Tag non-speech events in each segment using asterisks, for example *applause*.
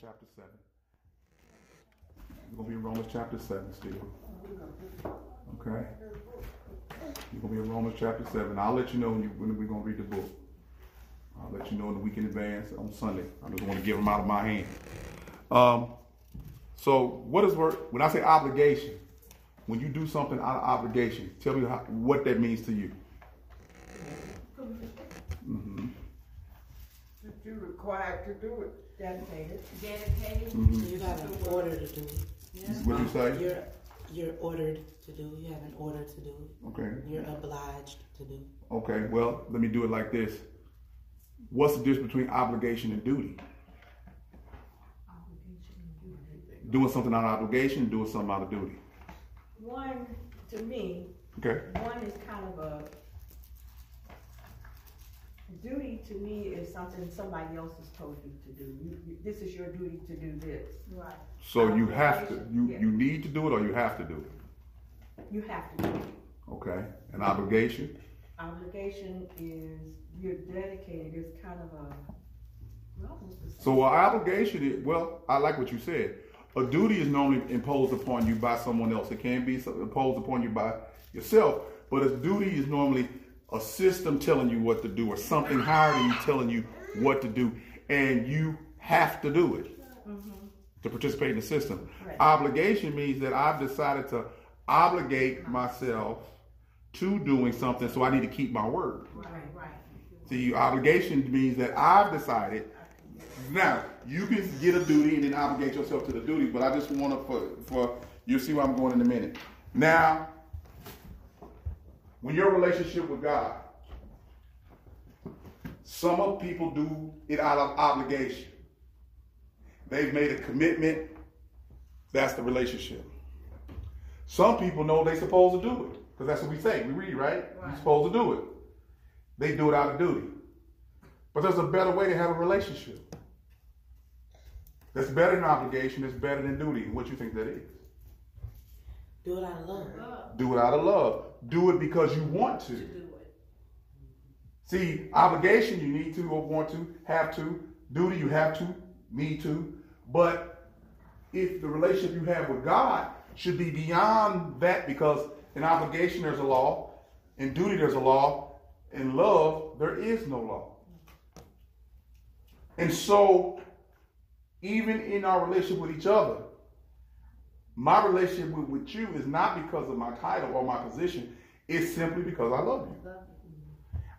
7. We're going to be in Romans chapter 7 still. Okay? You're going to be in Romans chapter 7. I'll let you know when, you, when we're going to read the book. I'll let you know in the week in advance on Sunday. I just want to give them out of my hand. Um, so, what is work? When I say obligation, when you do something out of obligation, tell me how, what that means to you. Mm-hmm. That you're required to do it. Dedicated. Dedicated. Mhm. You have an order to do. What you say? You're you're ordered to do. You have an order to do. Okay. You're obliged to do. Okay, well, let me do it like this. What's the difference between obligation and duty? Doing something out of obligation, doing something out of duty. One, to me, Okay? one is kind of a, duty to me is something somebody else has told you to do. You, you, this is your duty to do this. Right. So you have to, you, Yeah. you need to do it or you have to do it. You have to do it. Okay? An obligation? Obligation is, you're dedicated, it's kind of a, well, almost the same. So an obligation is, well, I like what you said. A duty is normally imposed upon you by someone else. It can be imposed upon you by yourself, but a duty is normally a system telling you what to do or something higher than you telling you what to do, and you have to do it to participate in the system. Right. Obligation means that I've decided to obligate myself to doing something, so I need to keep my word. Right, right. See, obligation means that I've decided. Now, you can get a duty and then obligate yourself to the duty, but I just want to, for, for you'll see where I'm going in a minute. Now, when your relationship with God, some of people do it out of obligation. They've made a commitment. That's the relationship. Some people know they're supposed to do it because that's what we say. We read, right? You're supposed to do it. They do it out of duty. But there's a better way to have a relationship. That's better than obligation. It's better than duty. What you think that is? Do it out of love. Do it out of love. Do it because you want to. See, obligation you need to or want to, have to. Duty you have to, need to. But if the relationship you have with God should be beyond that because in obligation there's a law, in duty there's a law, in love there is no law. And so, even in our relationship with each other, my relationship with, with you is not because of my title or my position. It's simply because I love you.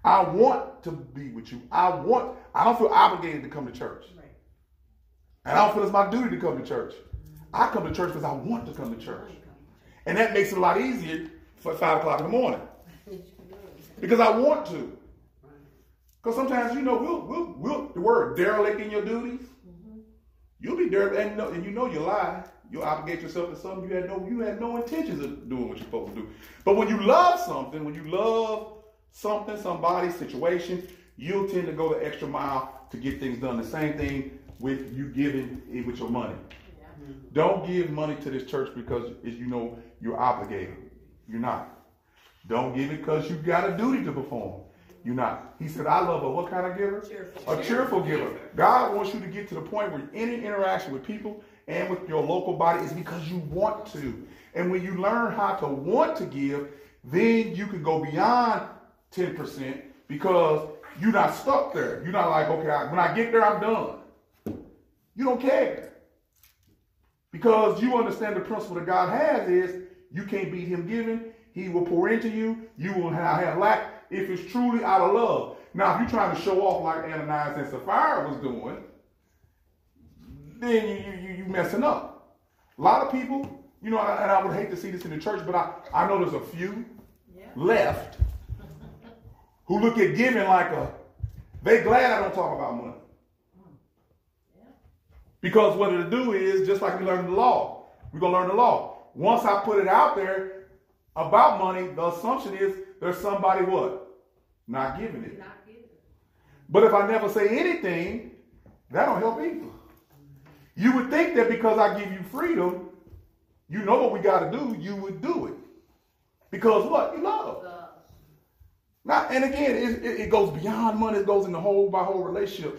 I want to be with you. I want, I don't feel obligated to come to church. Right. And I don't feel it's my duty to come to church. I come to church because I want to come to church. And that makes it a lot easier for five o'clock in the morning. Because I want to. Because sometimes, you know, we'll, we'll, we'll, the word derelict in your duties. Mm-hmm. You'll be derelict, and, know- and you know you lie. You'll obligate yourself to something you had no, you had no intentions of doing what you're supposed to do. But when you love something, when you love something, somebody, situation, you'll tend to go the extra mile to get things done. The same thing with you giving it with your money. Don't give money to this church because as you know you're obligated. You're not. Don't give it because you've got a duty to perform. You're not. He said, I love a what kind of giver? Cheerful. A cheerful giver. God wants you to get to the point where any interaction with people and with your local body is because you want to. And when you learn how to want to give, then you can go beyond 10% because you're not stuck there. You're not like, okay, I- when I get there, I'm done. You don't care. Because you understand the principle that God has is You can't beat him giving. He will pour into you. You will have, have lack if it's truly out of love. Now, if you're trying to show off like Ananias and Sapphira was doing, then you, you, you messing up. A lot of people, you know, and I would hate to see this in the church, but I, I know there's a few left who look at giving like a, they glad I don't talk about money. Because what it'll do is, just like we learned the law, we're going to learn the law. Once I put it out there about money, the assumption is there's somebody what? Not giving it. Not giving. But if I never say anything, that don't help either. You would think that because I give you freedom, you know what we got to do, you would do it. Because what? You love. Now, and again, it, it, it goes beyond money. It goes in the whole by whole relationship.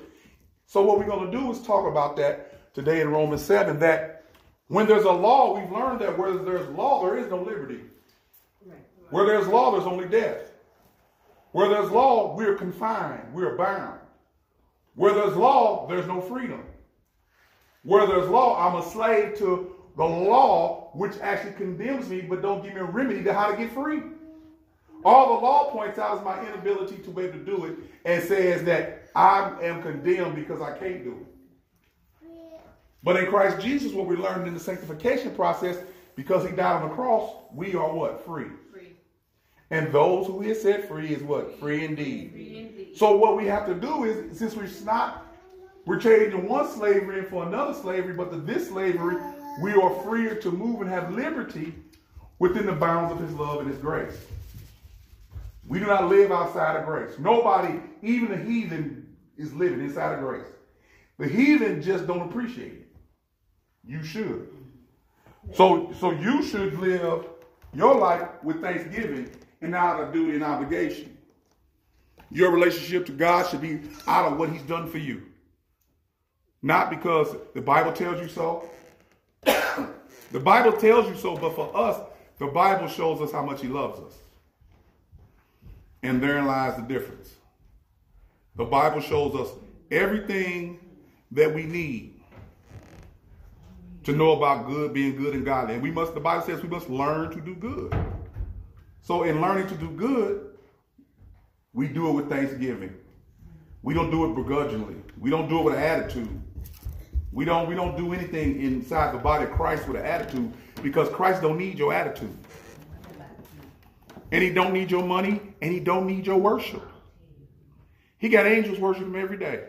So what we're going to do is talk about that today in Romans 7, that when there's a law, we've learned that where there's law, there is no liberty. Where there's law, there's only death. Where there's law, we're confined, we're bound. Where there's law, there's no freedom. Where there's law, I'm a slave to the law, which actually condemns me, but don't give me a remedy to how to get free. All the law points out is my inability to be able to do it and says that I am condemned because I can't do it. But in Christ Jesus, what we learned in the sanctification process, because he died on the cross, we are what? Free. Free. And those who he has set free is what? Free indeed. Free indeed. So what we have to do is, since we're not, we're changing one slavery for another slavery, but to this slavery, we are freer to move and have liberty within the bounds of his love and his grace. We do not live outside of grace. Nobody, even the heathen, is living inside of grace. The heathen just don't appreciate it. You should. So, so you should live your life with thanksgiving and out of duty and obligation. Your relationship to God should be out of what He's done for you. Not because the Bible tells you so. the Bible tells you so, but for us, the Bible shows us how much He loves us. And therein lies the difference. The Bible shows us everything that we need to know about good, being good and godly. And we must, the Bible says we must learn to do good. So in learning to do good, we do it with thanksgiving. We don't do it begrudgingly. We don't do it with an attitude. We don't we don't do anything inside the body of Christ with an attitude because Christ don't need your attitude. And he don't need your money, and he don't need your worship. He got angels worship him every day.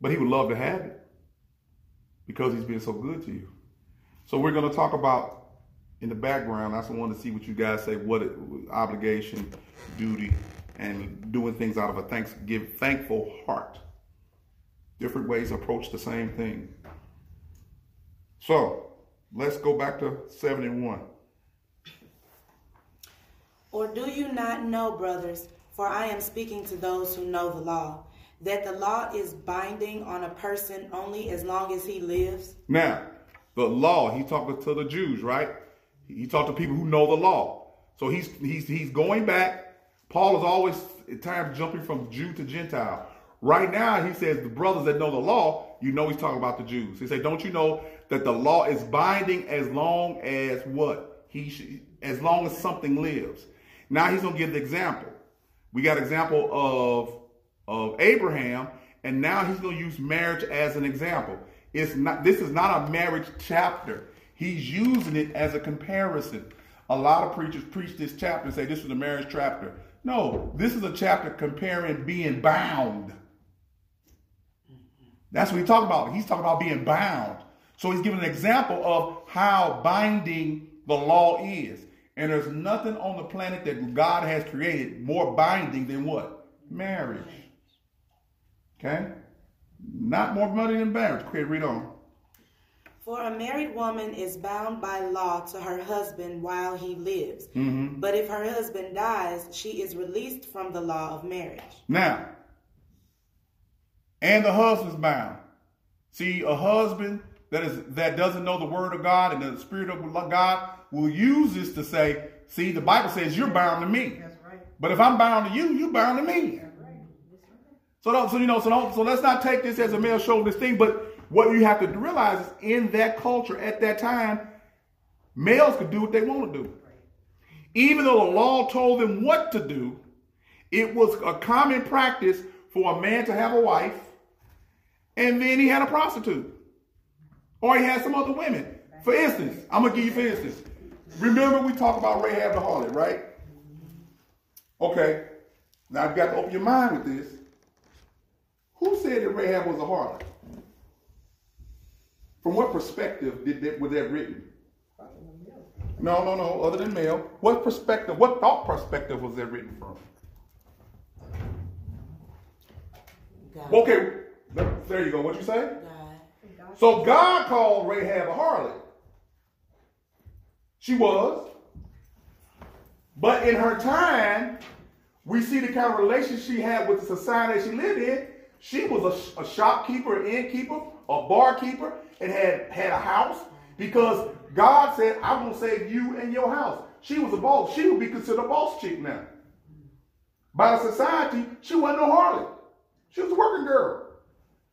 But he would love to have it because he's been so good to you. So we're going to talk about in the background. I just want to see what you guys say. What it, obligation, duty, and doing things out of a thanksgiving, thankful heart. Different ways approach the same thing. So let's go back to 71. Or do you not know, brothers, for I am speaking to those who know the law, that the law is binding on a person only as long as he lives? Now, the law, he talked to the Jews, right? He talked to people who know the law. So he's he's he's going back. Paul is always at times jumping from Jew to Gentile. Right now, he says the brothers that know the law, you know he's talking about the Jews. He said, Don't you know that the law is binding as long as what? He as long as something lives. Now he's going to give the example. We got example of, of Abraham, and now he's going to use marriage as an example. It's not, this is not a marriage chapter. He's using it as a comparison. A lot of preachers preach this chapter and say this is a marriage chapter. No, this is a chapter comparing being bound. That's what he's talking about. He's talking about being bound. So he's giving an example of how binding the law is. And there's nothing on the planet that God has created more binding than what? Marriage. Okay? Not more money than marriage. Okay, read on. For a married woman is bound by law to her husband while he lives. Mm-hmm. But if her husband dies, she is released from the law of marriage. Now, and the husband's bound. See, a husband that is that doesn't know the word of God and the spirit of God will use this to say, see, the Bible says you're bound to me. Right. But if I'm bound to you, you're bound to me. Right. So, don't, so you know, so don't, so let's not take this as a male chauvinist thing. But what you have to realize is, in that culture at that time, Males could do what they want to do. Even though the law told them what to do, it was a common practice for a man to have a wife and then he had a prostitute. Or he had some other women. For instance, I'm going to give you for instance. Remember we talked about Rahab the harlot, right? Okay. Now you've got to open your mind with this. Who said that Rahab was a harlot? From what perspective did that, was that written? No, no, no, other than male. What perspective, what thought perspective was that written from? God. Okay, there you go. What you say? God. So God called Rahab a harlot. She was. But in her time, we see the kind of relationship she had with the society she lived in. She was a, a shopkeeper, an innkeeper, a barkeeper, and had, had a house because God said, I'm going to save you and your house. She was a boss. She would be considered a boss chick now. By the society, she wasn't no harlot. She was a working girl.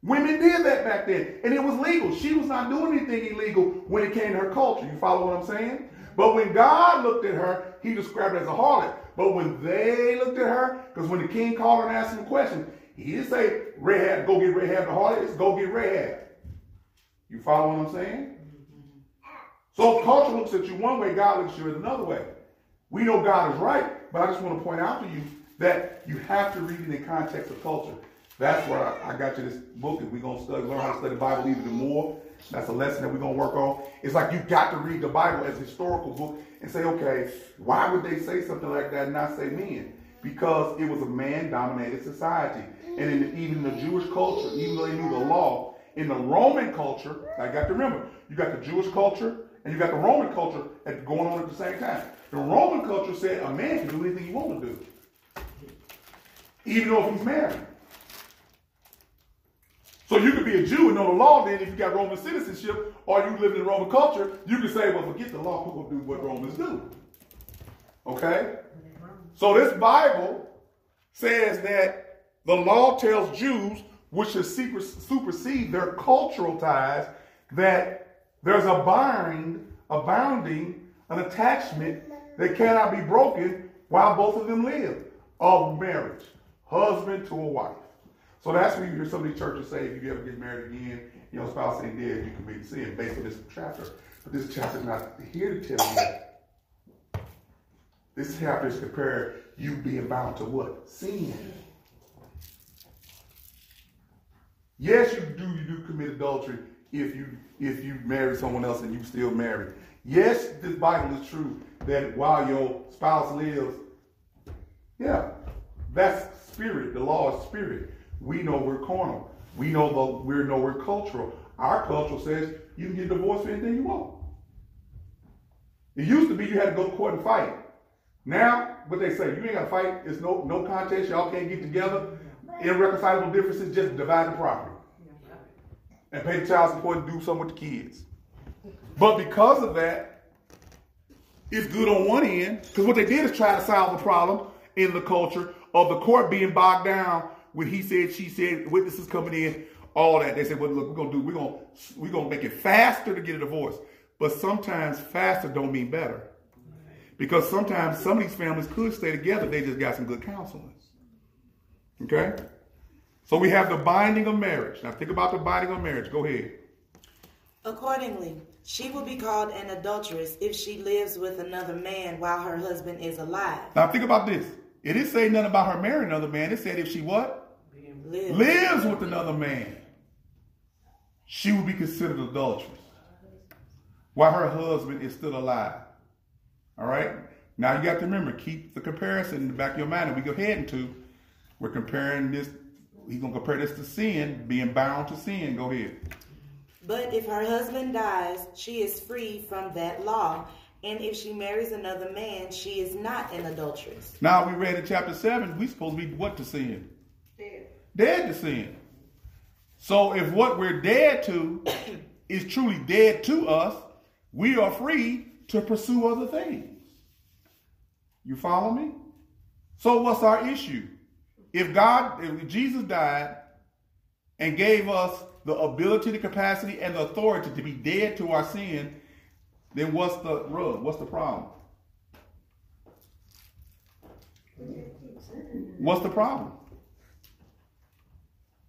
Women did that back then, and it was legal. She was not doing anything illegal when it came to her culture. You follow what I'm saying? But when God looked at her, he described her as a harlot. But when they looked at her, because when the king called her and asked him a question, he didn't say, Rahab, go get Rahab the harlot. It's go get Rahab. You follow what I'm saying? So culture looks at you one way, God looks at you another way. We know God is right, but I just want to point out to you that you have to read it in the context of culture. That's where I, got you this book, and we're going to study, learn how to study the Bible even more. That's a lesson that we're going to work on. It's like you've got to read the Bible as a historical book and say, okay, why would they say something like that and not say men? Because it was a man-dominated society. And in, even the Jewish culture, even though they knew the law, in the Roman culture, I got to remember, you got the Jewish culture and you got the Roman culture going on at the same time. The Roman culture said a man can do anything he wants to do, even though if he's married. So you could be a Jew and know the law then if you got Roman citizenship or you live in Roman culture, you can say, well, forget the law, we're going to do what Romans do. Okay? So this Bible says that the law tells Jews, which should supersede their cultural ties, that there's a bind, a bounding, an attachment that cannot be broken while both of them live of marriage, husband to a wife. So that's when you hear some of these churches say, if you ever get married again, your spouse ain't dead, you commit sin based on this chapter. But this chapter is not here to tell you. This chapter is compare you being bound to what? Sin. Yes, you do. You do commit adultery if you if you marry someone else and you still married. Yes, this Bible is true that while your spouse lives, yeah, that's spirit. The law is spirit. We know we're carnal. We know the, we know we're cultural. Our culture says you can get divorced for anything you want. It used to be you had to go to court and fight. Now, what they say, you ain't got to fight. It's no no contest. Y'all can't get together. Irreconcilable differences, just divide the property. And pay the child support and do something with the kids. But because of that, it's good on one end, because what they did is try to solve the problem in the culture of the court being bogged down when he said, she said, witnesses coming in, all that. They said, well, look, we're gonna do, we're gonna, we're gonna make it faster to get a divorce. But sometimes faster don't mean better. Because sometimes some of these families could stay together, they just got some good counseling. Okay? So we have the binding of marriage. Now think about the binding of marriage. Go ahead. Accordingly, she will be called an adulteress if she lives with another man while her husband is alive. Now think about this. It didn't say nothing about her marrying another man. It said if she what? Lives. Lives with another man. She will be considered adulteress. While her husband is still alive. All right? Now you got to remember, keep the comparison in the back of your mind. And we go ahead into, we're comparing this, he's going to compare this to sin, being bound to sin. Go ahead. But if her husband dies, she is free from that law. And if she marries another man, she is not an adulteress. Now we read in chapter 7, we supposed to be what to sin? Dead. Dead to sin. So if what we're dead to *coughs* is truly dead to us, we are free to pursue other things. You follow me? So what's our issue? If God, if Jesus died and gave us the ability, the capacity, and the authority to be dead to our sin, then what's the rub? What's the problem? What's the problem?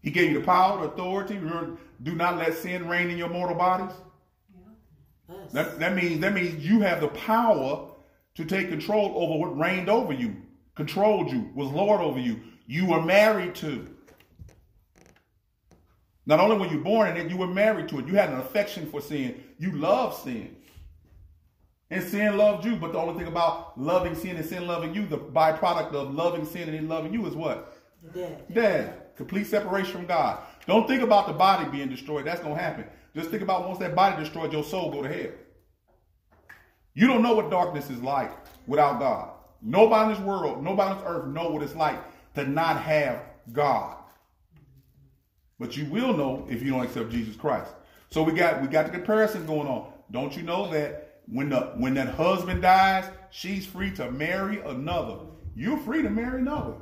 He gave you the power, the authority. Remember, do not let sin reign in your mortal bodies. Us. That, that means that means you have the power to take control over what reigned over you, controlled you, was Lord over you. You were married to. Not only were you born in it, you were married to it. You had an affection for sin. You loved sin. And sin loved you. But the only thing about loving sin and sin loving you, the byproduct of loving sin and it loving you is what? Death. Death. Complete separation from God. Don't think about the body being destroyed. That's going to happen. Just think about once that body destroyed, your soul go to hell. You don't know what darkness is like without God. Nobody in this world, nobody on this earth know what it's like to not have God. But you will know if you don't accept Jesus Christ. So we got we got the comparison going on. Don't you know that when the when that husband dies, she's free to marry another. You're free to marry another.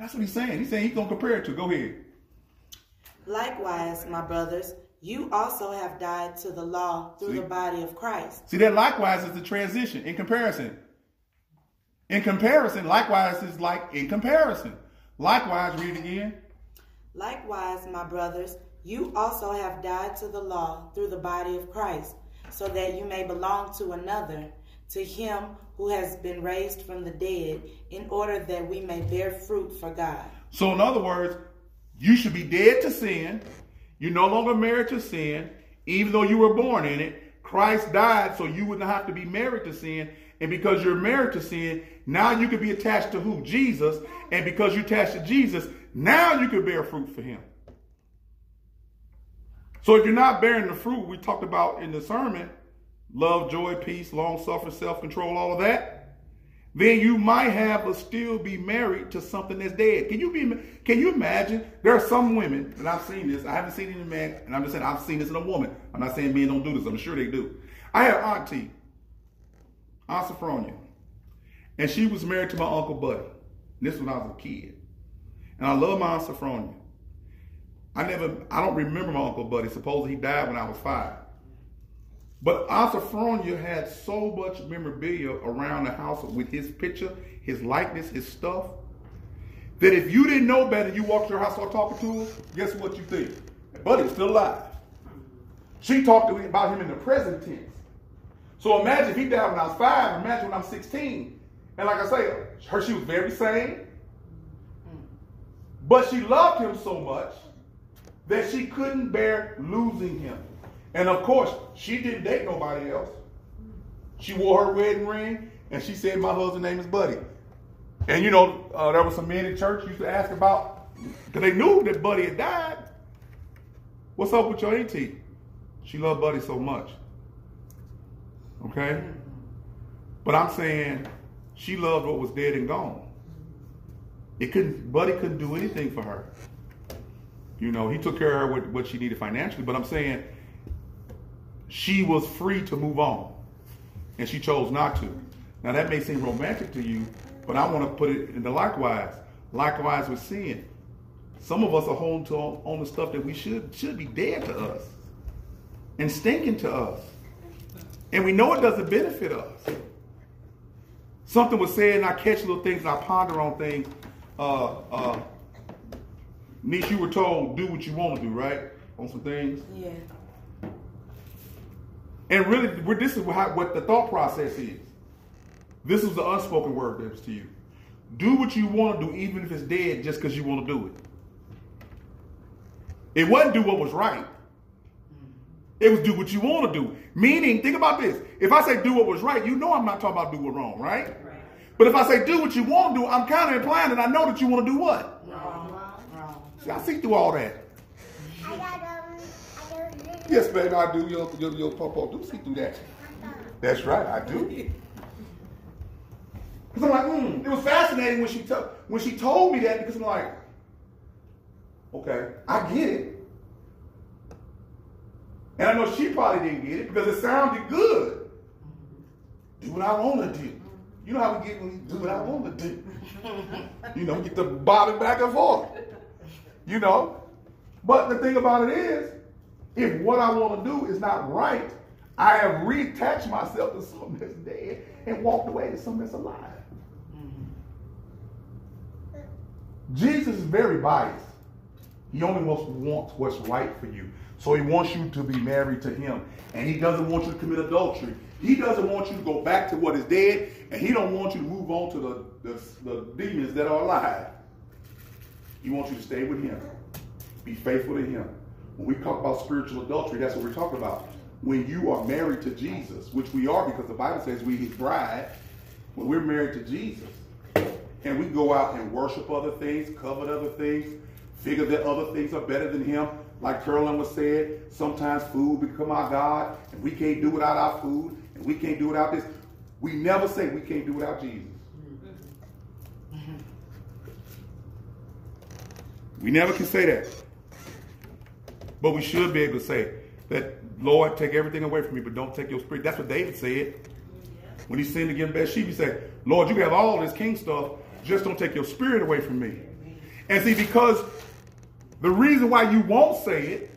That's what he's saying. He's saying he's gonna compare it to. Go ahead. Likewise, my brothers, you also have died to the law through See? the body of Christ. See that likewise is the transition in comparison. In comparison, likewise is like in comparison. Likewise, read it again. Likewise, my brothers, you also have died to the law through the body of Christ, so that you may belong to another, to him who has been raised from the dead, in order that we may bear fruit for God. So, in other words, you should be dead to sin. You're no longer married to sin, even though you were born in it. Christ died so you wouldn't have to be married to sin. And because you're married to sin, now you can be attached to who? Jesus. And because you're attached to Jesus, now you can bear fruit for him. So if you're not bearing the fruit we talked about in the sermon, love, joy, peace, long suffering, self-control, all of that, then you might have but still be married to something that's dead. Can you be can you imagine? There are some women, and I've seen this, I haven't seen any man, and I'm just saying I've seen this in a woman. I'm not saying men don't do this, I'm sure they do. I had auntie, Aunt Sophronia, and she was married to my Uncle Buddy. This when I was a kid. And I love my Aunt Sophronia. I never I don't remember my Uncle Buddy. Supposedly he died when I was five. But Sophronia had so much memorabilia around the house with his picture, his likeness, his stuff, that if you didn't know better, you walked to her house start talking to him, guess what you think? Buddy's still alive. She talked about him in the present tense. So imagine if he died when I was five, imagine when I'm 16. And like I say, her she was very sane. But she loved him so much that she couldn't bear losing him. And of course, she didn't date nobody else. She wore her wedding ring and she said, My husband's name is Buddy. And you know, uh, there were some men in church used to ask about, because they knew that Buddy had died. What's up with your auntie? She loved Buddy so much. Okay? But I'm saying she loved what was dead and gone. It couldn't, Buddy couldn't do anything for her. You know, he took care of her with what she needed financially, but I'm saying she was free to move on. And she chose not to. Now that may seem romantic to you, but I want to put it in the likewise. Likewise with sin. Some of us are holding to on the stuff that we should should be dead to us and stinking to us. And we know it doesn't benefit us. Something was said, and I catch little things, I ponder on things. Uh, uh, Niche, you were told do what you want to do, right? On some things. Yeah. And really, we're- this is how, what the thought process is. This is the unspoken word that was to you. Do what you want to do, even if it's dead, just because you want to do it. It wasn't do what was right. It was do what you want to do. Meaning, think about this. If I say do what was right, you know I'm not talking about do what wrong, right? But if I say do what you want to do, I'm kind of implying that I know that you want to do what? Wrong. Wrong. See, I see through all that. I got um, I got Yes, baby, I do. Your, your, your papa do see through that. That's right, I do. Because I'm like, hmm. It was fascinating when she to- when she told me that because I'm like, okay, I get it. And I know she probably didn't get it because it sounded good. Do what I want to do. You know how we get when we do what I want to do. You know, get the bobbing back and forth. You know? But the thing about it is, if what I want to do is not right, I have reattached myself to something that's dead and walked away to something that's alive. Mm-hmm. Jesus is very biased. He only wants, wants what's right for you. So he wants you to be married to him. And he doesn't want you to commit adultery. He doesn't want you to go back to what is dead. And he don't want you to move on to the, the, the demons that are alive. He wants you to stay with him. Be faithful to him. When we talk about spiritual adultery, that's what we're talking about. When you are married to Jesus, which we are because the Bible says we his bride, when we're married to Jesus, and we go out and worship other things, covet other things, figure that other things are better than him. Like Carolyn was said, sometimes food become our God, and we can't do without our food, and we can't do without this. We never say we can't do without Jesus. Mm-hmm. We never can say that. But we should be able to say that, Lord, take everything away from me, but don't take your spirit. That's what David said. When he sinned against Bathsheba, he said, Lord, you have all this king stuff, just don't take your spirit away from me. And see, because the reason why you won't say it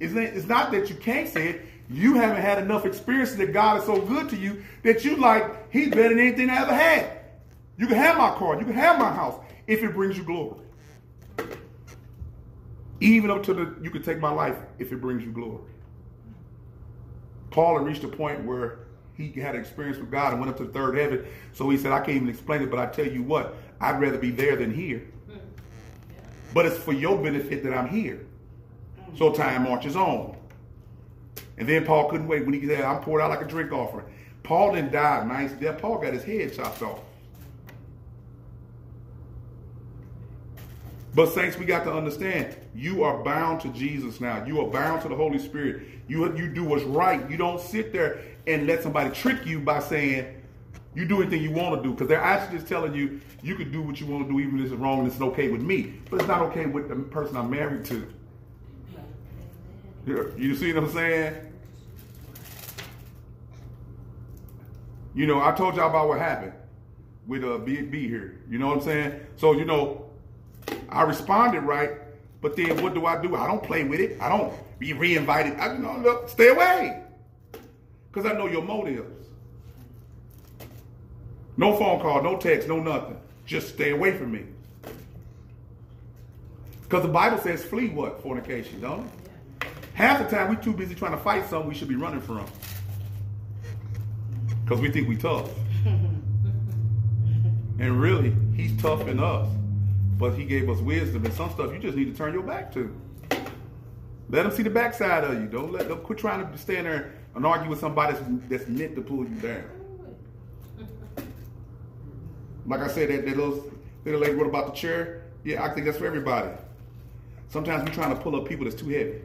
is it's not that you can't say it. You haven't had enough experience that God is so good to you that you like, he's better than anything I ever had. You can have my car, you can have my house if it brings you glory. Even up to the, you can take my life if it brings you glory. Paul had reached a point where he had an experience with God and went up to the third heaven. So he said, I can't even explain it, but I tell you what, I'd rather be there than here. Hmm. But it's for your benefit that I'm here. So time marches on. And then Paul couldn't wait when he said, I'm poured out like a drink offering. Paul didn't die a nice death. Paul got his head chopped off. But saints, we got to understand, you are bound to Jesus now. You are bound to the Holy Spirit. You, you do what's right. You don't sit there and let somebody trick you by saying you do anything you want to do. Because they're actually just telling you you can do what you want to do even if it's wrong and it's okay with me. But it's not okay with the person I'm married to. You see what I'm saying? You know, I told y'all about what happened with uh, B, B here. You know what I'm saying? So, you know, I responded right, but then what do I do? I don't play with it. I don't be re-invited. I you know, look, stay away. Because I know your motives. No phone call, no text, no nothing. Just stay away from me. Because the Bible says flee what? Fornication, don't it? Half the time we're too busy trying to fight something we should be running from. Because we think we tough. *laughs* and really, he's tough in us. But he gave us wisdom and some stuff you just need to turn your back to. Let them see the backside of you. Don't let them quit trying to stand there and argue with somebody that's, meant to pull you down. Like I said, that, that little, little lady wrote about the chair. Yeah, I think that's for everybody. Sometimes we're trying to pull up people that's too heavy.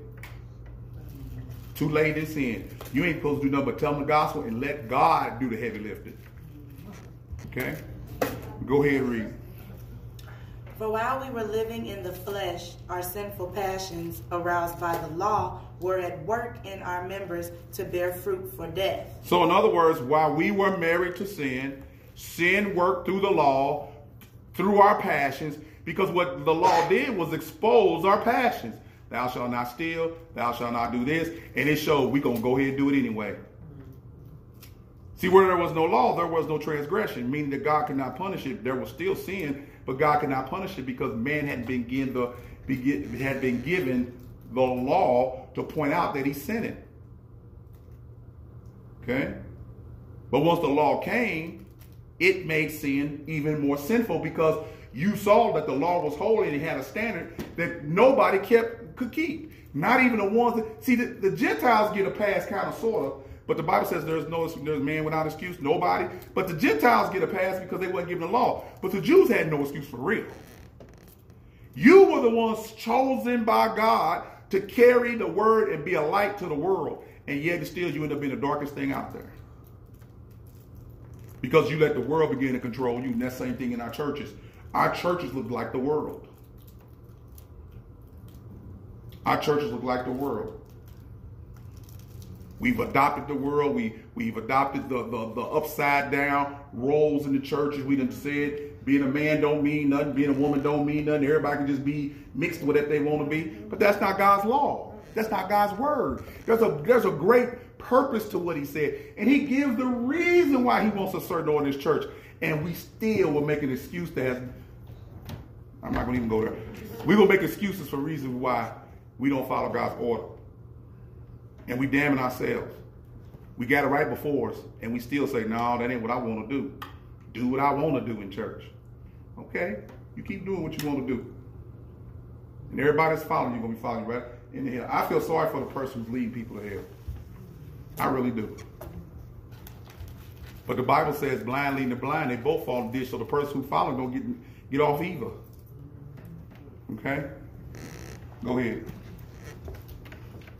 Too late in. You ain't supposed to do nothing but tell them the gospel and let God do the heavy lifting. Okay? Go ahead and read. For while we were living in the flesh, our sinful passions, aroused by the law, were at work in our members to bear fruit for death. So, in other words, while we were married to sin, sin worked through the law, through our passions, because what the law did was expose our passions. Thou shalt not steal, thou shalt not do this, and it showed we're gonna go ahead and do it anyway. See, where there was no law, there was no transgression, meaning that God could not punish it. There was still sin, but God could not punish it because man had been given the had been given the law to point out that he sinned. Okay? But once the law came, it made sin even more sinful because you saw that the law was holy and it had a standard that nobody kept could keep. Not even the ones that see the, the Gentiles get a pass kind of sort of, but the Bible says there's no there's man without excuse, nobody. But the Gentiles get a pass because they weren't given the law. But the Jews had no excuse for real. You were the ones chosen by God to carry the word and be a light to the world. And yet still you end up being the darkest thing out there. Because you let the world begin to control you. And that same thing in our churches. Our churches look like the world. Our churches look like the world. We've adopted the world. We we've adopted the, the, the upside down roles in the churches. We done said being a man don't mean nothing, being a woman don't mean nothing. Everybody can just be mixed with it they want to be. But that's not God's law. That's not God's word. There's a there's a great purpose to what he said. And he gives the reason why he wants a certain order in his church. And we still will make an excuse that has, I'm not going to even go there. We will make excuses for reasons why we don't follow God's order. And we damning ourselves. We got it right before us, and we still say, no, that ain't what I want to do. Do what I want to do in church. Okay? You keep doing what you want to do. And everybody's following you going to be following right in hell. I feel sorry for the person who's leading people to hell. I really do. But the Bible says blind leading the blind, they both fall in the ditch, so the person who follows don't get, get off either. Okay? Go ahead.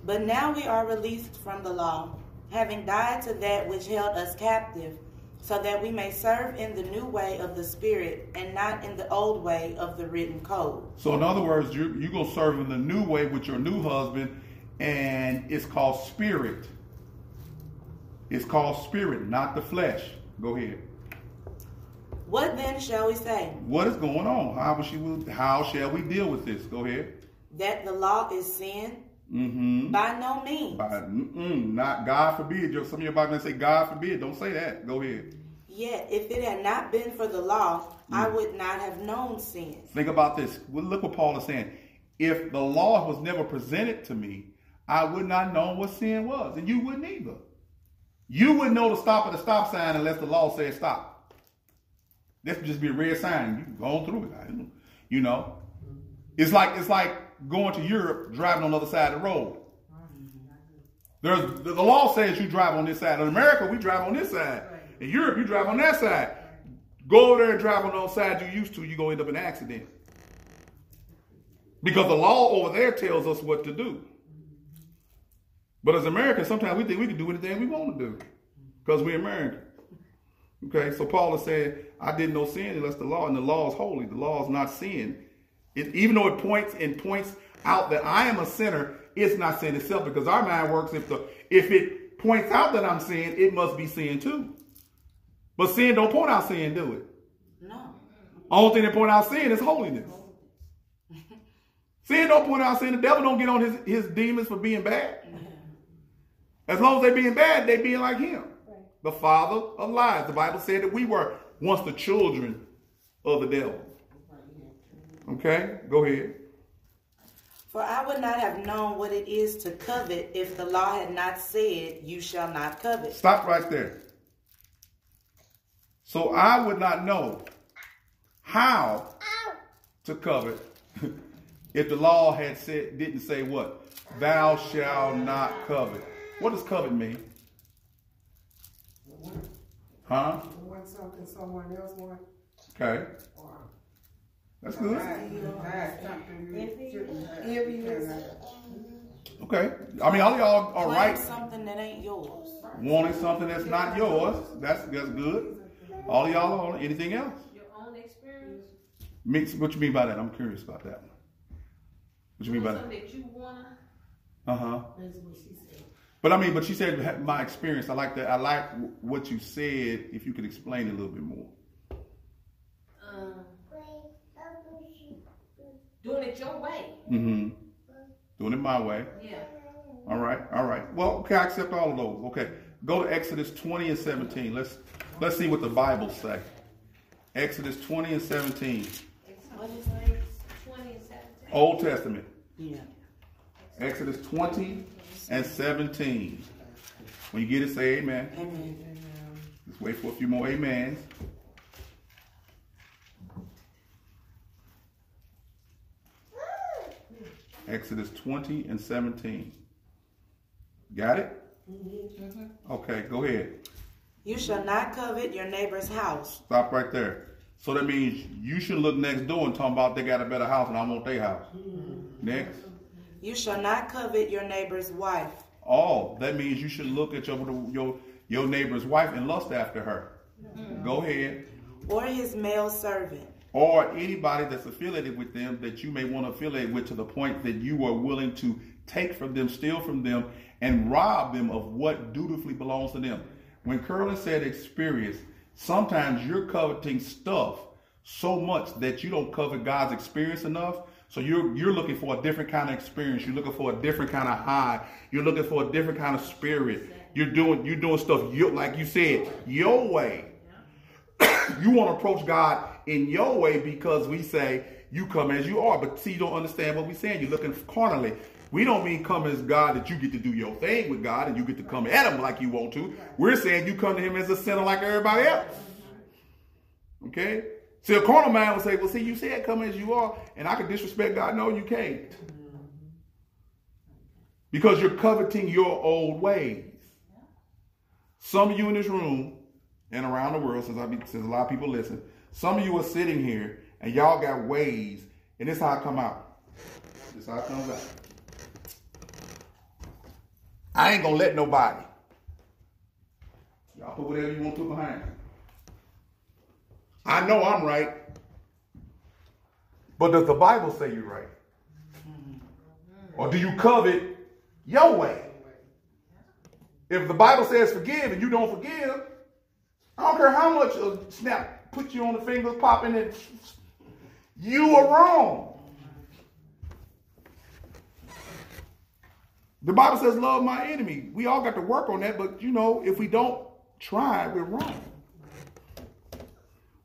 But now we are released from the law, having died to that which held us captive, so that we may serve in the new way of the Spirit and not in the old way of the written code. So, in other words, you're, you're going to serve in the new way with your new husband, and it's called spirit. It's called spirit, not the flesh. Go ahead. What then shall we say? What is going on? How, will she, how shall we deal with this? Go ahead. That the law is sin? Mm-hmm. By no means. By, not God forbid. Some of your Bible say God forbid. Don't say that. Go ahead. Yet, if it had not been for the law, I would not have known sin. Think about this. Look what Paul is saying. If the law was never presented to me, I would not know what sin was, and you wouldn't either. You wouldn't know to stop at the stop sign unless the law said stop. This would just be a red sign. You go through it. You know, it's like it's like going to Europe driving on the other side of the road. There's the, law says you drive on this side. In America, we drive on this side. In Europe, you drive on that side. Go over there and drive on the side you used to, you're gonna end up in an accident. Because the law over there tells us what to do. But as Americans, sometimes we think we can do anything we want to do. Because we're American. Okay, so Paul is saying, I did no sin unless the law, and the law is holy. The law is not sin. It, even though it points and points out that I am a sinner, it's not sin itself because our mind works if the if it points out that I'm sin, it must be sin too. But sin don't point out sin, do it? No. Only thing that point out sin is holiness. sin don't point out sin. The devil don't get on his, his demons for being bad. As long as they being bad, they being like him. The father of lies. The Bible said that we were once the children of the devil. Okay, go ahead. For I would not have known what it is to covet if the law had not said, You shall not covet. Stop right there. So I would not know how to covet *laughs* if the law had said didn't say what? Thou shall not covet. What does covet mean? Huh? Want something someone else want, Okay. or That's good. have something you shouldn't have. Envious. Okay. I mean, all y'all are Wanting right. something that ain't yours. Wanting something that's not yours. That's that's good. All y'all are on anything else? Your own experience. Mix, what you mean by that? I'm curious about that one. What you mean by that? That you wanna. Uh huh. But I mean, but she said my experience. I like that. I like what you said. If you could explain a little bit more. Um, doing it your way. Mm-hmm. Doing it my way. Yeah. All right. All right. Well, okay. I accept all of those. Okay. Go to Exodus 20 and 17. Let's let's see what the Bible say. Exodus 20 and 17. What is? Twenty and seventeen. Old Testament. Yeah. Exodus 20 and 17. When you get it, say amen. Amen. Let's wait for a few more amens. Exodus 20 and 17. Got it? Okay, go ahead. You shall not covet your neighbor's house. Stop right there. So that means you should look next door and talk about they got a better house and I want their house. Next. You shall not covet your neighbor's wife. Oh, that means you should look at your your your neighbor's wife and lust after her. Go ahead. or his male servant. Or anybody that's affiliated with them that you may want to affiliate with to the point that you are willing to take from them, steal from them, and rob them of what dutifully belongs to them. When Curlin said experience, sometimes you're coveting stuff so much that you don't cover God's experience enough. So you're you're looking for a different kind of experience. You're looking for a different kind of high. You're looking for a different kind of spirit. You're doing you're doing stuff like you said your way. *coughs* you want to approach God in your way because we say you come as you are, but see you don't understand what we're saying. You're looking carnally. We don't mean come as God that you get to do your thing with God and you get to come at Him like you want to. We're saying you come to Him as a sinner like everybody else. Okay? See, a carnal man will say, well, see, you said come as you are, and I can disrespect God. No, you can't. Because you're coveting your old ways. Some of you in this room and around the world, since, I be, since a lot of people listen, some of you are sitting here and y'all got ways, and this how it come out. This how it comes out. I ain't gonna let nobody. Y'all put whatever you want to put behind. I know I'm right. But does the Bible say you're right? Or do you covet your way? If the Bible says forgive and you don't forgive, I don't care how much a snap put you on the fingers popping it, you are wrong. The Bible says love my enemy. We all got to work on that, but you know, if we don't try, we're wrong.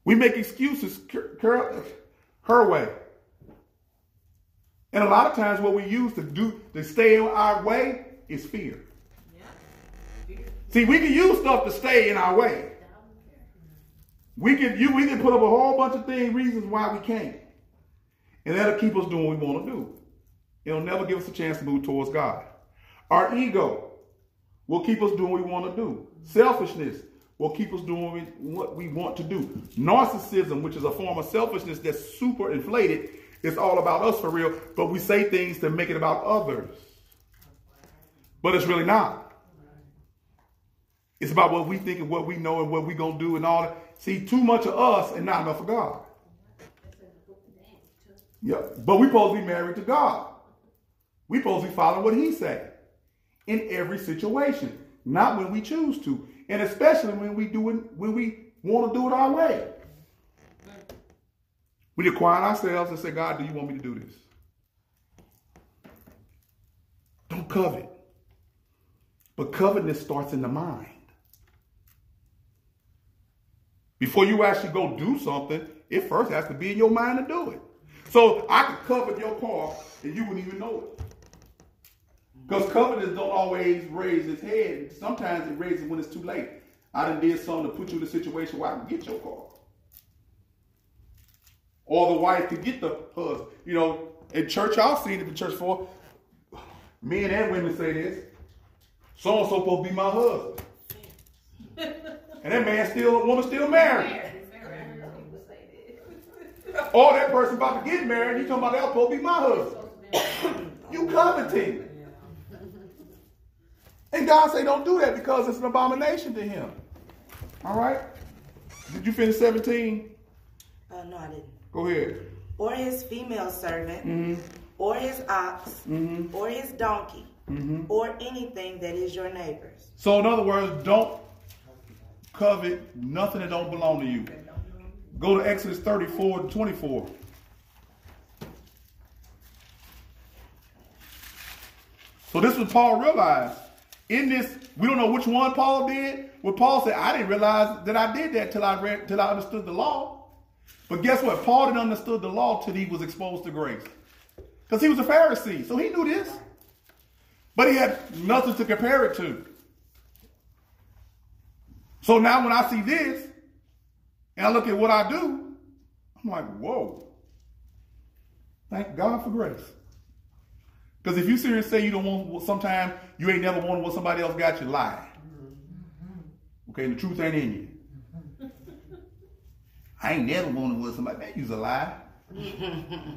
We make excuses her way. And a lot of times what we use to do to stay in our way is fear. See, we can use stuff to stay in our way. We can you we can put up a whole bunch of things, reasons why we can't. And that'll keep us doing what we want to do. It'll never give us a chance to move towards God. Our ego will keep us doing what we want to do. Selfishness will keep us doing what we want to do. Narcissism, which is a form of selfishness that's super inflated, is all about us for real, but we say things to make it about others. But it's really not. It's about what we think and what we know and what we're gonna do and all that. See, too much of us and not enough of God. Yeah, but we supposed to be married to God. We supposed to be following what He said in every situation, not when we choose to, and especially when we do it when we want to do it our way. We need quiet ourselves and say, God, do you want me to do this? Don't covet. But covetousness starts in the mind. Before you actually go do something, it first has to be in your mind to do it. So I could covet your car and you wouldn't even know it. Because covetous don't always raise its head. Sometimes it raises when it's too late. I done did something to put you in a situation where I can get your car. Or the wife could get the husband. You know, in church, I've seen it in church for men and women say this. So and so supposed to be my husband. *laughs* and that man still, a woman still married. Or that person about to get married, you talking about that supposed to be my husband. you coveting. And God say don't do that because it's an abomination to him. All right? Did you finish 17? Uh, no, I didn't. Go ahead. Or his female servant, Mm-hmm. or his ox, Mhm. or his donkey, Mm-hmm. or anything that is your neighbor's. So in other words, don't covet nothing that don't belong to you. Go to Exodus 34 and 24. So this was Paul realized. In this, we don't know which one Paul did. What Paul said, I didn't realize that I did that till I read, till I understood the law. But guess what? Paul didn't understood the law till he was exposed to grace. Because he was a Pharisee, so he knew this. But he had nothing to compare it to. So now when I see this, and I look at what I do, I'm like, whoa. Thank God for grace. Because if you sit here and say you don't want what sometimes you ain't never wanted what somebody else got, you lie. Okay, and the truth ain't in you. *laughs* I ain't never wanted what somebody man, you's a lie. *laughs*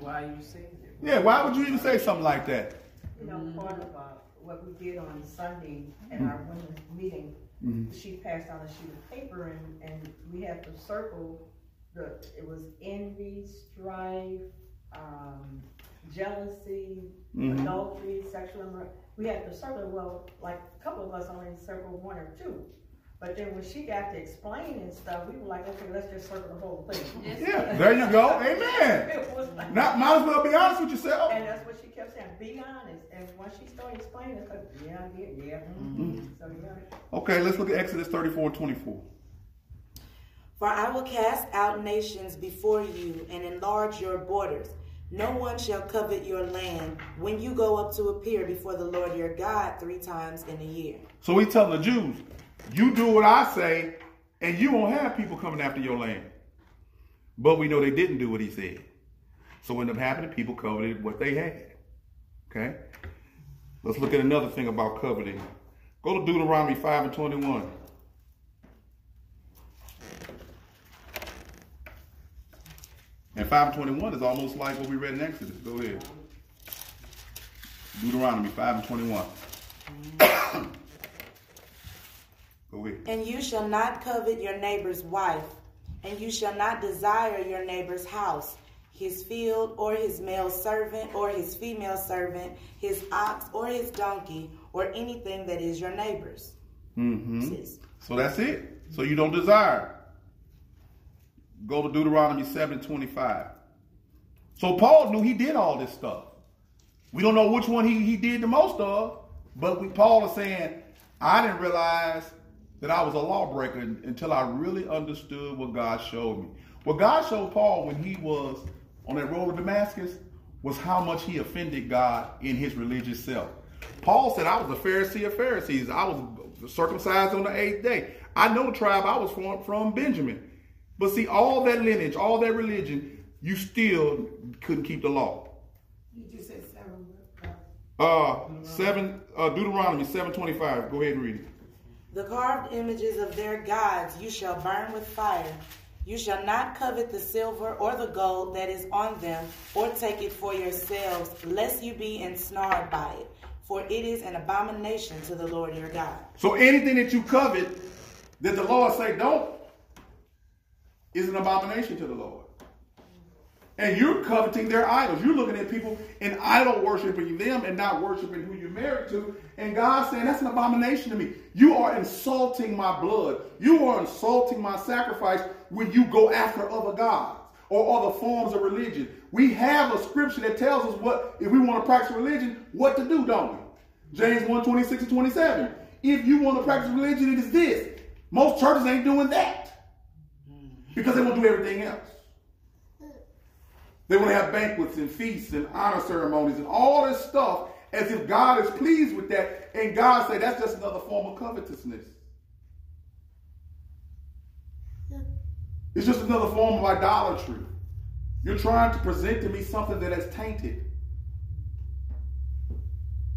Why are you saying that? Yeah, why would you even say something like that? You know, part of uh, what we did on Sunday in our women's meeting, Mhm. she passed out a sheet of paper and, and we had to circle the, it was envy, strife, um, jealousy, Mhm. adultery, sexual immorality. We had to circle, well, like a couple of us only circled one or two. But then when she got to explaining stuff, we were like, okay, let's just circle the whole thing. Yeah, there you go. *laughs* Amen. Like- Not, might as well be honest with yourself. And that's what she kept saying, be honest. And once she started explaining, it's like, yeah, I did, yeah. mhm. So, yeah. Okay, let's look at Exodus 34 24. For I will cast out nations before you and enlarge your borders. No one shall covet your land when you go up to appear before the Lord your God three times in a year. So he's telling the Jews, you do what I say, and you won't have people coming after your land. But we know they didn't do what he said. So what ended up happening, people coveted what they had. Okay? Let's look at another thing about coveting. Go to Deuteronomy 5 and 21. And 5 and 21 is almost like what we read in Exodus. Go ahead. Deuteronomy 5 and 21. And you shall not covet your neighbor's wife, and you shall not desire your neighbor's house, his field, or his male servant, or his female servant, his ox, or his donkey, or anything that is your neighbor's. Mm-hmm. So that's it. So you don't desire. Go to Deuteronomy 7 25. So Paul knew he did all this stuff. We don't know which one he, he did the most of, but we, Paul is saying, I didn't realize that I was a lawbreaker until I really understood what God showed me. What God showed Paul when he was on that road to Damascus was how much he offended God in his religious self. Paul said, I was a Pharisee of Pharisees. I was circumcised on the eighth day. I know the tribe I was from, from Benjamin. But see, all that lineage, all that religion, you still couldn't keep the law. You just said seven. Uh, seven, uh, Deuteronomy seven twenty five. Go ahead and read it. The carved images of their gods you shall burn with fire. You shall not covet the silver or the gold that is on them, or take it for yourselves, lest you be ensnared by it. For it is an abomination to the Lord your God. So anything that you covet, that the Lord say don't, is an abomination to the Lord. And you're coveting their idols. You're looking at people and idol worshiping them and not worshiping who you're married to. And God's saying that's an abomination to me. You are insulting my blood. You are insulting my sacrifice when you go after other gods or other forms of religion. We have a scripture that tells us what, if we want to practice religion, what to do, don't we? James 1 26 and 27. If you want to practice religion, it is this. Most churches ain't doing that because they to do everything else. They want to have banquets and feasts and honor ceremonies and all this stuff as if God is pleased with that. And God say that's just another form of covetousness. It's just another form of idolatry. You're trying to present to me something that is tainted.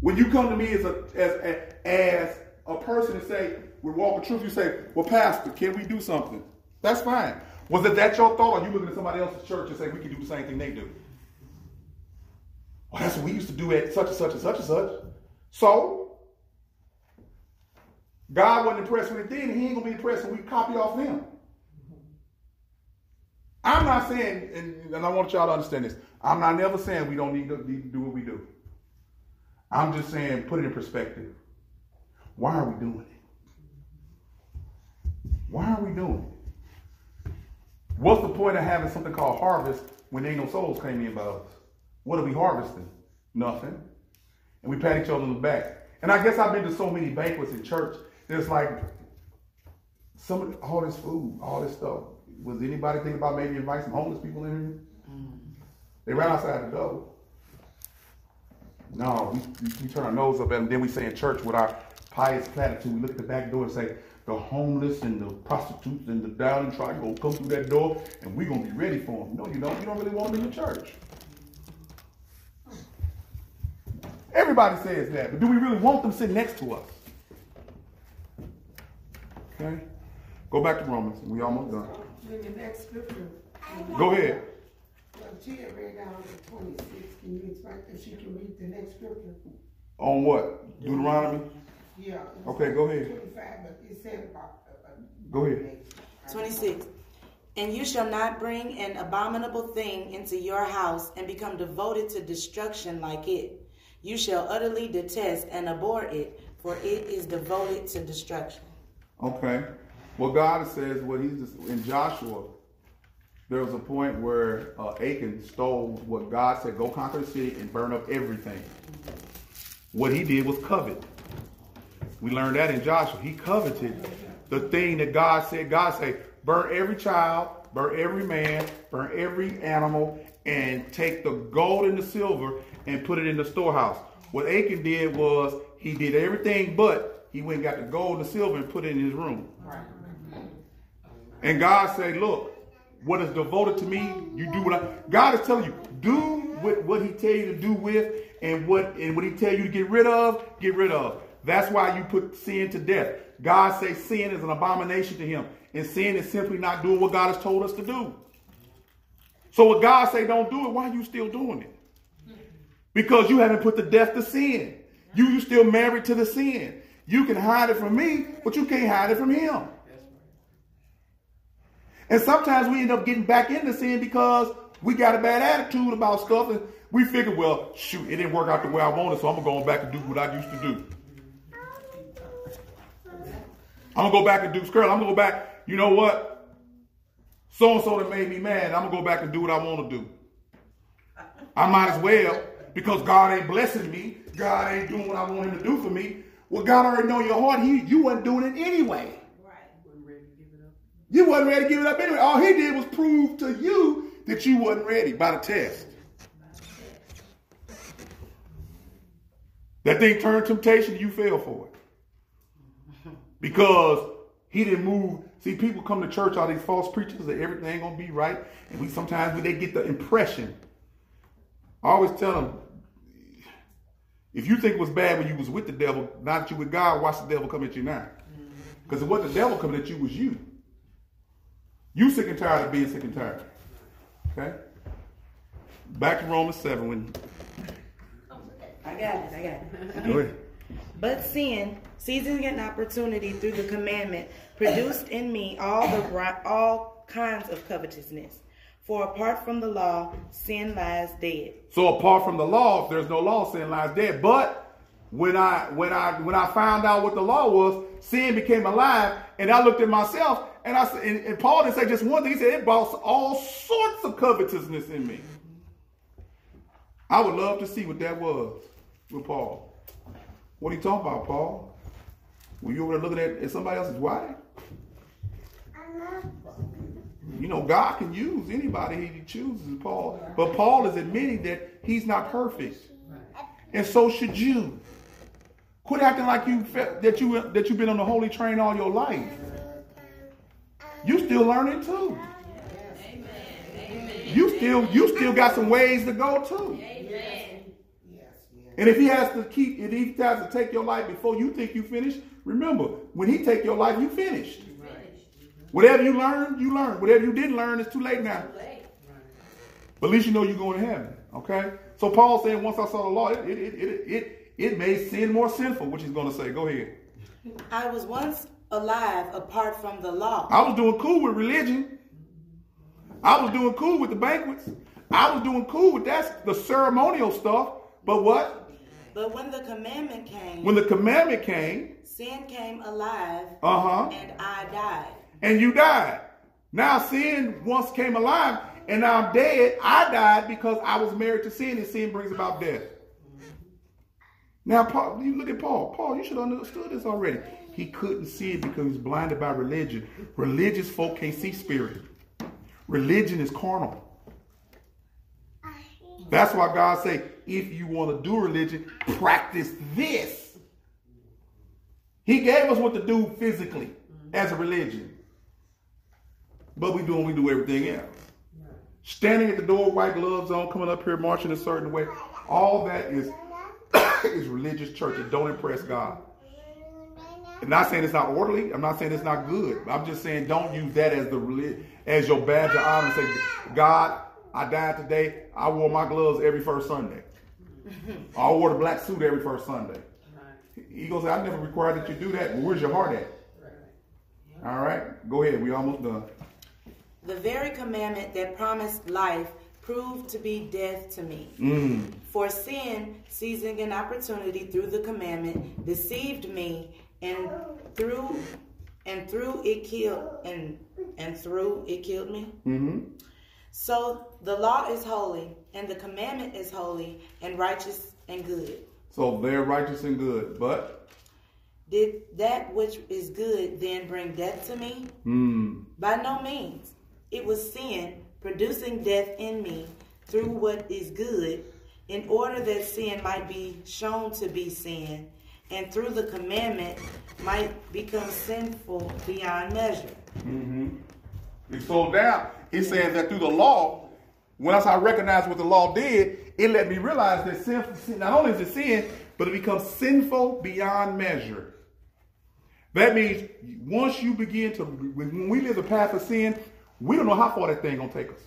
When you come to me as a as a, as a person and say, we walk with truth, you say, well, Pastor, can we do something? That's fine. Was it that your thought, or you looking at somebody else's church and say we can do the same thing they do? Well, that's what we used to do at such and such and such and such. So, God wasn't impressed with it then, He ain't gonna be impressed when we copy off Him. I'm not saying, and, and I want y'all to understand this. I'm not never saying we don't need to, need to do what we do. I'm just saying, put it in perspective. Why are we doing it? Why are we doing it? What's the point of having something called harvest when there ain't no souls came in by us? What are we harvesting? Nothing. And we pat each other on the back. And I guess I've been to so many banquets in church. There's like some of all this food, all this stuff. Was anybody thinking about maybe inviting some homeless people in here? Mm. They ran outside the door. No, we, we, we turn our nose up at them. Then we say in church with our pious platitude, we look at the back door and say, the homeless and the prostitutes and the downtrodden gonna come through that door and we're gonna be ready for them. No, you don't. You don't really want them in your church. Everybody says that, but do we really want them sitting next to us? Okay? Go back to Romans. We almost done. The next scripture, Go ahead. well, she had read out to twenty-six, can you explain, that she can read the next scripture? On what? Deuteronomy? Yeah. Okay, go ahead. Twenty-five, but it said about. uh, uh, Go ahead. 26. And you shall not bring an abominable thing into your house and become devoted to destruction like it. You shall utterly detest and abhor it, for it is devoted to destruction. Okay. Well, God says what He's just, in Joshua. There was a point where uh, Achan stole what God said: "Go conquer the city and burn up everything." What he did was covet. We learned that in Joshua. He coveted the thing that God said. God said, "Burn every child, burn every man, burn every animal, and take the gold and the silver and put it in the storehouse." What Achan did was he did everything, but he went and got the gold and the silver and put it in his room. And God said, look, what is devoted to me, you do what I God is telling you, do what, what he tell you to do with and what and what he tell you to get rid of, get rid of. That's why you put sin to death. God says sin is an abomination to him. And sin is simply not doing what God has told us to do. So what God say don't do it, why are you still doing it? Because you haven't put the death to sin. You you still married to the sin. You can hide it from me, but you can't hide it from him. And sometimes we end up getting back into sin because we got a bad attitude about stuff and we figure, well, shoot, it didn't work out the way I wanted, so I'm gonna go back and do what I used to do. I'm gonna go back and do skirt. I'm gonna go back, you know what? So and so that made me mad. I'm gonna go back and do what I want to do. I might as well, because God ain't blessing me. God ain't doing what I want him to do for me. Well, God already know your heart. He, you wasn't doing it anyway. Right. You wasn't ready to give it up anyway. All he did was prove to you that you wasn't ready by the test. That thing turned temptation, you fell for it. Because he didn't move. See, people come to church, all these false preachers that everything gonna be right. And we sometimes when they get the impression. I always tell them, if you think it was bad when you was with the devil, not you with God, watch the devil come at you now. Mm-hmm. Because it wasn't the devil coming at you, it was you. You sick and tired of being sick and tired. Okay? Back to Romans 7 when I got it. I got it. go ahead. But sin, seizing an opportunity through the commandment, produced in me all the all kinds of covetousness. For apart from the law, sin lies dead. So apart from the law, if there's no law, sin lies dead. But when I when I when I found out what the law was, sin became alive, and I looked at myself, and I said, and, and Paul didn't say just one thing. He said it brought all sorts of covetousness in me. I would love to see what that was with Paul. What are you talking about, Paul? Were you over there looking at, at somebody else's wife? You know, God can use anybody he chooses, Paul. But Paul is admitting that he's not perfect. And so should you. Quit acting like you that you that you've been on the holy train all your life. You still learning too. You still you still got some ways to go too. And if he has to keep, if he has to take your life before you think you finished, remember, when he take your life, you finished. Whatever you learned, you learned. Whatever you didn't learn, it's too late now. But at least you know you're going to heaven. Okay? So Paul saying, once I saw the law, it it it it, it, it made sin more sinful, which he's going to say. Go ahead. I was once alive apart from the law. I was doing cool with religion. I was doing cool with the banquets. I was doing cool with that's the ceremonial stuff. But what? But when the commandment came, When the commandment came, sin came alive, uh huh, and I died. and you died. Now sin once came alive, and now I'm dead. I died because I was married to sin, and sin brings about death. Now, Paul, you look at Paul. Paul, you should have understood this already. He couldn't see it because he was blinded by religion. Religious folk can't see spirit. Religion is carnal. That's why God say, if you want to do religion, practice this. He gave us what to do physically as a religion. But we do and we do everything else. Standing at the door, white gloves on, coming up here, marching a certain way. All that is *coughs* is religious church. It don't impress God. I'm not saying it's not orderly. I'm not saying it's not good. I'm just saying don't use that as the as your badge of honor. And say, God, I died today. I wore my gloves every first Sunday. I wore the black suit every first Sunday. He goes, I never required that you do that. Well, where's your heart at? All right, go ahead. We almost done. The very commandment that promised life proved to be death to me. Mm. For sin, seizing an opportunity through the commandment, deceived me, and through and through it killed and and through it killed me. Mm-hmm. So the law is holy, and the commandment is holy and righteous and good. So they're righteous and good, but Did that which is good then bring death to me? mm, By no means. It was sin producing death in me through what is good, in order that sin might be shown to be sin, and through the commandment might become sinful beyond measure. It slowed down. he says that through the law, once I recognized what the law did, it let me realize that sin, not only is it sin, but it becomes sinful beyond measure. That means once you begin to, when we live the path of sin, we don't know how far that thing gonna take us.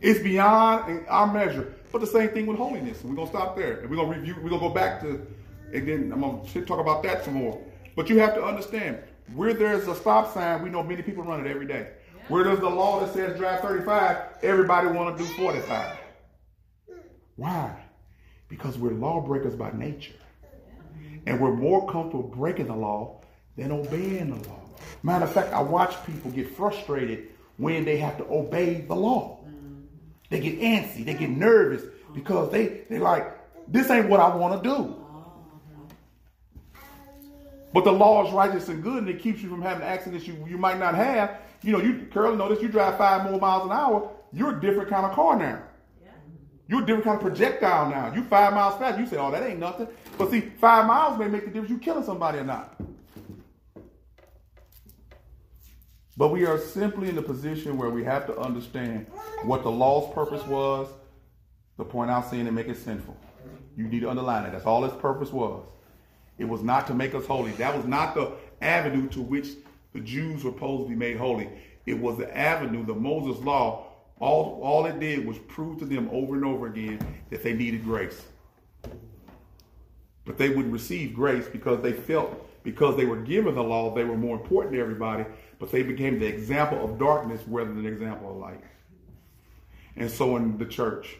It's beyond our measure. But the same thing with holiness. We're gonna stop there, and we're gonna review. We're gonna go back to, and then I'm gonna talk about that some more. But you have to understand, where there's a stop sign, we know many people run it every day. Where there's the law that says drive 35, everybody want to do 45. Why? Because we're lawbreakers by nature. And we're more comfortable breaking the law than obeying the law. Matter of fact, I watch people get frustrated when they have to obey the law. They get antsy, they get nervous because they they like, this ain't what I want to do. But the law is righteous and good, and it keeps you from having accidents you, you might not have. You know, you Curly notice you drive five more miles an hour, you're a different kind of car now. You're a different kind of projectile now. You five miles fast, you say, oh, that ain't nothing. But see, five miles may make the difference you killing somebody or not. But we are simply in the position where we have to understand what the law's purpose was, to point out sin and make it sinful. You need to underline it. That's all its purpose was. It was not to make us holy. That was not the avenue to which the Jews were supposed to be made holy. It was the avenue, the Moses law. All, all it did was prove to them over and over again that they needed grace. But they wouldn't receive grace because they felt, because they were given the law, they were more important to everybody, but they became the example of darkness rather than the example of light. And so in the church,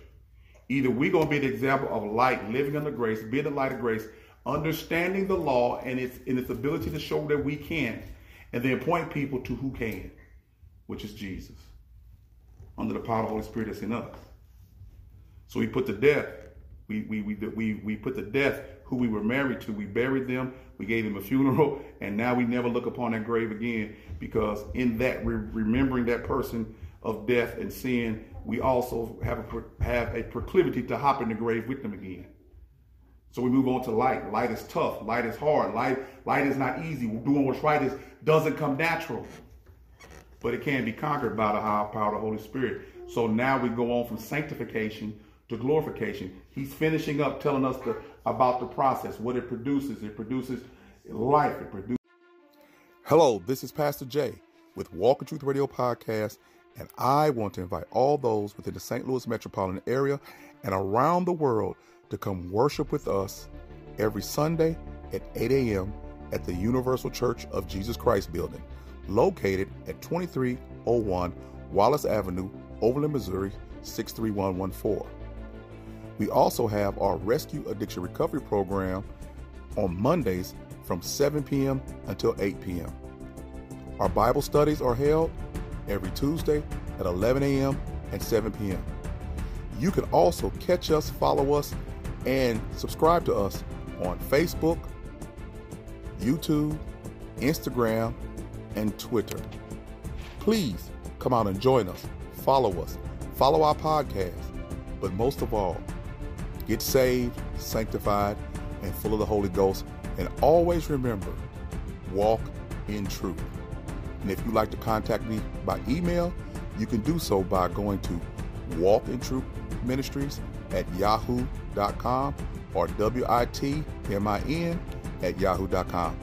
either we're going to be the example of light, living under grace, being the light of grace, understanding the law and its, and its ability to show that we can, and then point people to who can, which is Jesus, under the power of the Holy Spirit that's in us. So we put to death, we, we, we, we, we put to death who we were married to. We buried them, we gave them a funeral, *laughs* and now we never look upon that grave again because in that, remembering that person of death and sin, we also have a, have a proclivity to hop in the grave with them again. So we move on to light. Light is tough. Light is hard. Light, light is not easy. Doing what's right is doesn't come natural. But it can be conquered by the high power of the Holy Spirit. So now we go on from sanctification to glorification. He's finishing up telling us the, about the process, what it produces. It produces life. It produces. Hello, this is Pastor Jay with Walk in Truth Radio Podcast, and I want to invite all those within the St. Louis metropolitan area and around the world to come worship with us every Sunday at 8 a.m. at the Universal Church of Jesus Christ building, located at 2301 Wallace Avenue, Overland, Missouri 63114. We also have our Rescue Addiction Recovery Program on Mondays from 7 p.m. until 8 p.m. Our Bible studies are held every Tuesday at 11 a.m. and 7 p.m. You can also catch us, follow us, and subscribe to us on Facebook, YouTube, Instagram, and Twitter. Please come out and join us. Follow us. Follow our podcast. But most of all, get saved, sanctified, and full of the Holy Ghost. And always remember, walk in truth. And if you'd like to contact me by email, you can do so by going to Walk in Truth Ministries at yahoo.com or W-I-T-M-I-N at yahoo.com.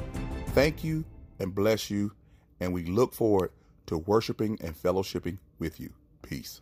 Thank you and bless you, and we look forward to worshiping and fellowshipping with you. Peace.